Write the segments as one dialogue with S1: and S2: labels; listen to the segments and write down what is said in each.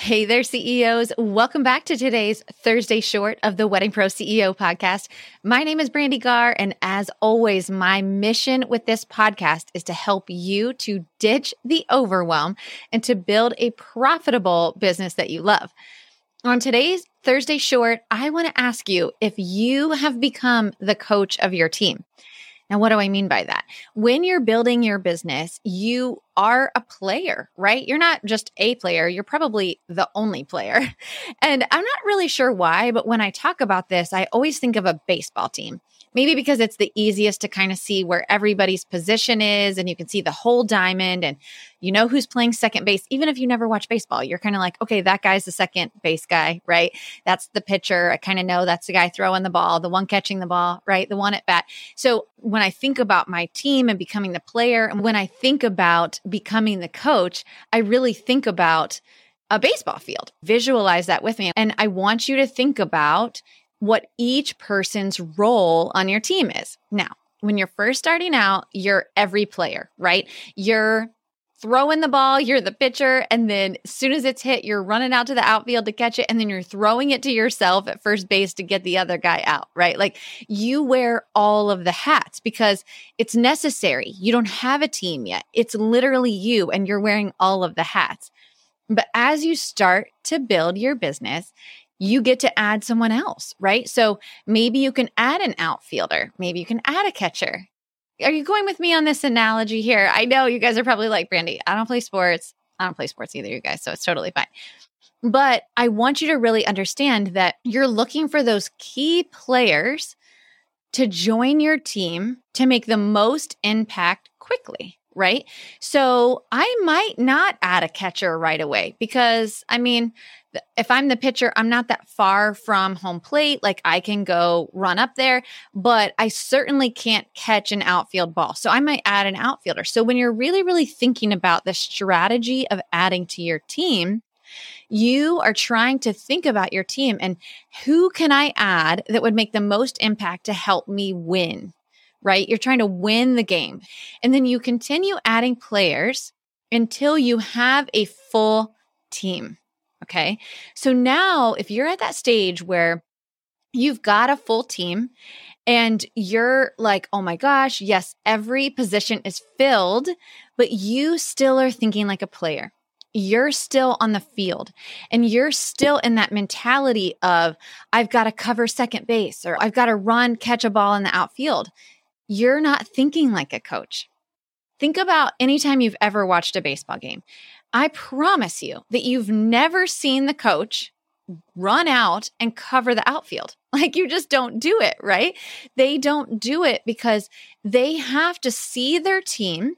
S1: Hey there, CEOs. Welcome back to today's Thursday short of the Wedding Pro CEO podcast. My name is Brandi Garr, and as always, my mission with this podcast is to help you to ditch the overwhelm and to build a profitable business that you love. On today's Thursday short, I want to ask you if you have become the coach of your team. Now, what do I mean by that? When you're building your business, you are a player, right? You're not just a player, you're probably the only player. And I'm not really sure why, but when I talk about this, I always think of a baseball team. Maybe because it's the easiest to kind of see where everybody's position is and you can see the whole diamond and you know who's playing second base. Even if you never watch baseball, you're kind of like, okay, that guy's the second base guy, right? That's the pitcher. I kind of know that's the guy throwing the ball, the one catching the ball, right? The one at bat. So when I think about my team and becoming the player, and when I think about becoming the coach, I really think about a baseball field. Visualize that with me. And I want you to think about what each person's role on your team is. Now, when you're first starting out, you're every player, right? You're throwing the ball, you're the pitcher, and then as soon as it's hit, you're running out to the outfield to catch it, and then you're throwing it to yourself at first base to get the other guy out, right? Like you wear all of the hats because it's necessary. You don't have a team yet. It's literally you, and you're wearing all of the hats. But as you start to build your business, you get to add someone else, right? So maybe you can add an outfielder, maybe you can add a catcher. Are you going with me on this analogy here? I know you guys are probably like, Brandi, I don't play sports. I don't play sports either, you guys. So it's totally fine. But I want you to really understand that you're looking for those key players to join your team to make the most impact quickly right? So I might not add a catcher right away because I mean, if I'm the pitcher, I'm not that far from home plate. Like I can go run up there, but I certainly can't catch an outfield ball. So I might add an outfielder. So when you're really, really thinking about the strategy of adding to your team, you are trying to think about your team and who can I add that would make the most impact to help me win? Right? You're trying to win the game. And then you continue adding players until you have a full team. Okay. So now, if you're at that stage where you've got a full team and you're like, oh my gosh, yes, every position is filled, but you still are thinking like a player. You're still on the field and you're still in that mentality of, I've got to cover second base or I've got to run, catch a ball in the outfield. You're not thinking like a coach. Think about anytime you've ever watched a baseball game. I promise you that you've never seen the coach run out and cover the outfield. Like you just don't do it, right? They don't do it because they have to see their team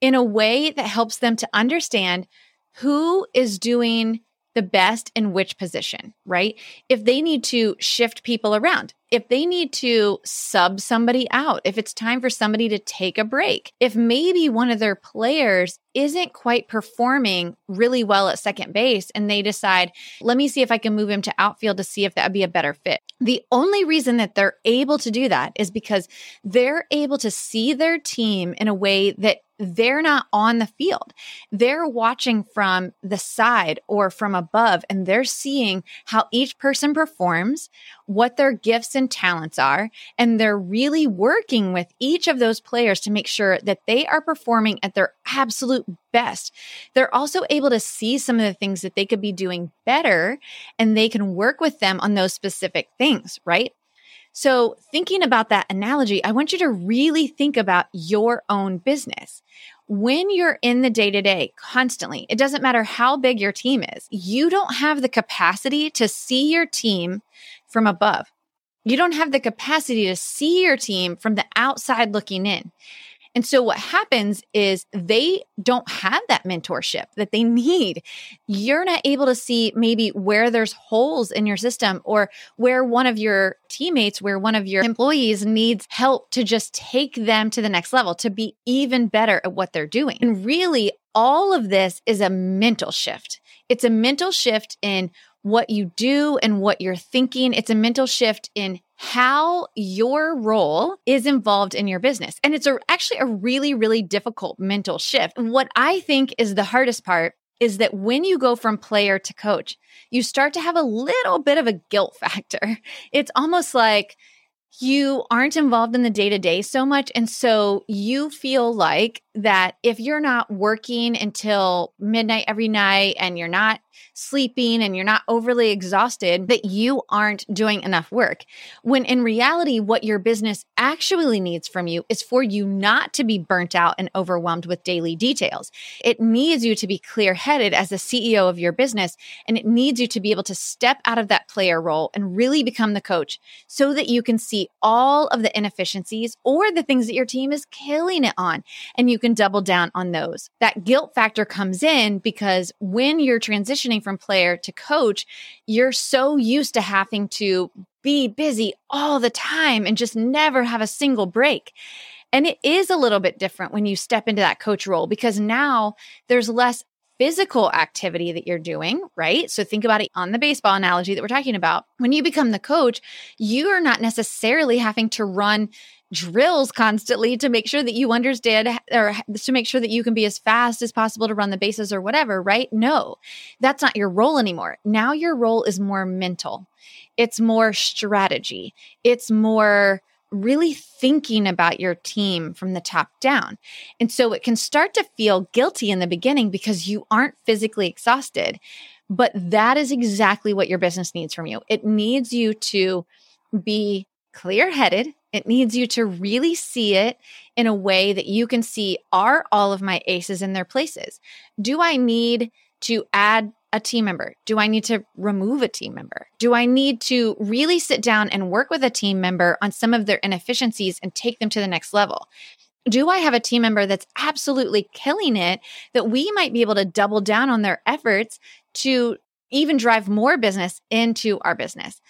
S1: in a way that helps them to understand who is doing the best in which position, right? If they need to shift people around, if they need to sub somebody out, if it's time for somebody to take a break, if maybe one of their players isn't quite performing really well at second base and they decide, let me see if I can move him to outfield to see if that would be a better fit. The only reason that they're able to do that is because they're able to see their team in a way that they're not on the field. They're watching from the side or from above, and they're seeing how each person performs, what their gifts and talents are, and they're really working with each of those players to make sure that they are performing at their absolute best. They're also able to see some of the things that they could be doing better, and they can work with them on those specific things, right? So, thinking about that analogy, I want you to really think about your own business. When you're in the day to day constantly, it doesn't matter how big your team is, you don't have the capacity to see your team from above. You don't have the capacity to see your team from the outside looking in. And so what happens is they don't have that mentorship that they need. You're not able to see maybe where there's holes in your system or where one of your teammates, where one of your employees needs help to just take them to the next level, to be even better at what they're doing. And really, all of this is a mental shift. It's a mental shift in what you do and what you're thinking. It's a mental shift in how your role is involved in your business. And it's a, actually a really, really difficult mental shift. What I think is the hardest part is that when you go from player to coach, you start to have a little bit of a guilt factor. It's almost like you aren't involved in the day to day so much. And so you feel like that if you're not working until midnight every night and you're not sleeping and you're not overly exhausted, that you aren't doing enough work. When in reality, what your business actually needs from you is for you not to be burnt out and overwhelmed with daily details. It needs you to be clear headed as the CEO of your business, and it needs you to be able to step out of that player role and really become the coach so that you can see all of the inefficiencies or the things that your team is killing it on, and you can double down on those. That guilt factor comes in because when you're transitioning from player to coach, you're so used to having to be busy all the time and just never have a single break. And it is a little bit different when you step into that coach role because now there's less physical activity that you're doing, right? So think about it on the baseball analogy that we're talking about. When you become the coach, you are not necessarily having to run drills constantly to make sure that you understand or to make sure that you can be as fast as possible to run the bases or whatever, right? No, that's not your role anymore. Now your role is more mental, it's more strategy, it's more really thinking about your team from the top down. And so it can start to feel guilty in the beginning because you aren't physically exhausted. But that is exactly what your business needs from you. It needs you to be clear headed it needs you to really see it in a way that you can see are all of my aces in their places? Do I need to add a team member? Do I need to remove a team member? Do I need to really sit down and work with a team member on some of their inefficiencies and take them to the next level? Do I have a team member that's absolutely killing it that we might be able to double down on their efforts to even drive more business into our business?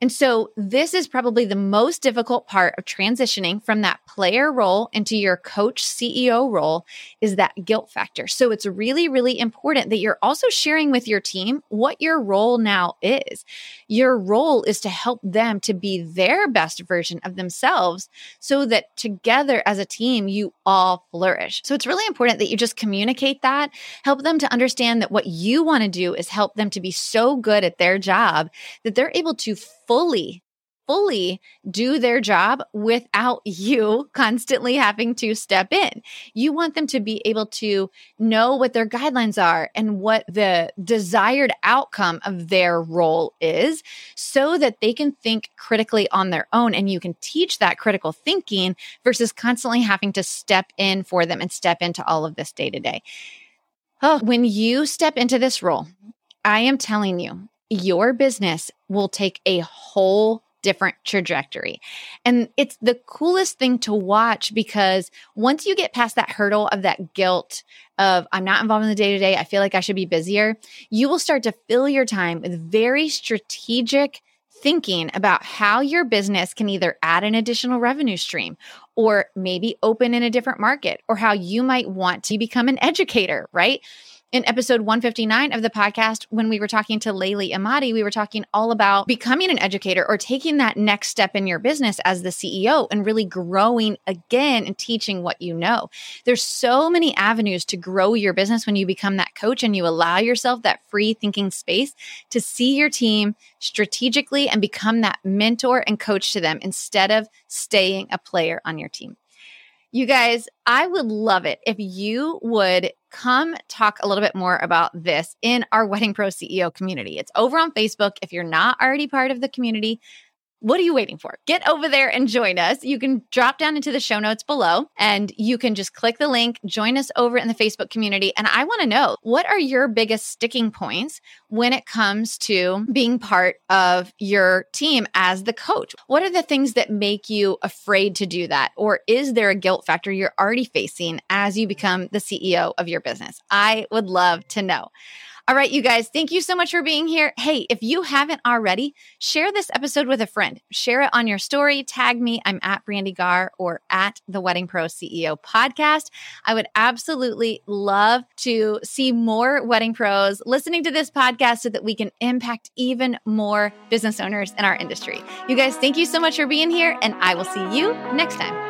S1: And so this is probably the most difficult part of transitioning from that player role into your coach CEO role is that guilt factor. So it's really, really important that you're also sharing with your team what your role now is. Your role is to help them to be their best version of themselves so that together as a team, you all flourish. So it's really important that you just communicate that, help them to understand that what you want to do is help them to be so good at their job that they're able to fully fully do their job without you constantly having to step in. You want them to be able to know what their guidelines are and what the desired outcome of their role is so that they can think critically on their own and you can teach that critical thinking versus constantly having to step in for them and step into all of this day to day. When you step into this role, I am telling you, your business will take a whole different trajectory. And it's the coolest thing to watch because once you get past that hurdle of that guilt of I'm not involved in the day to day, I feel like I should be busier, you will start to fill your time with very strategic thinking about how your business can either add an additional revenue stream or maybe open in a different market or how you might want to become an educator, right? In episode 159 of the podcast, when we were talking to Layli Emadi, we were talking all about becoming an educator or taking that next step in your business as the CEO and really growing again and teaching what you know. There's so many avenues to grow your business when you become that coach and you allow yourself that free thinking space to see your team strategically and become that mentor and coach to them instead of staying a player on your team. You guys, I would love it if you would come talk a little bit more about this in our Wedding Pro CEO community. It's over on Facebook. If you're not already part of the community, what are you waiting for? Get over there and join us. You can drop down into the show notes below and you can just click the link, join us over in the Facebook community. And I want to know what are your biggest sticking points when it comes to being part of your team as the coach? What are the things that make you afraid to do that? Or is there a guilt factor you're already facing as you become the CEO of your business? I would love to know. All right, you guys, thank you so much for being here. Hey, if you haven't already, share this episode with a friend. Share it on your story. Tag me. I'm at Brandi Garr or at the Wedding Pro CEO podcast. I would absolutely love to see more wedding pros listening to this podcast so that we can impact even more business owners in our industry. You guys, thank you so much for being here, and I will see you next time.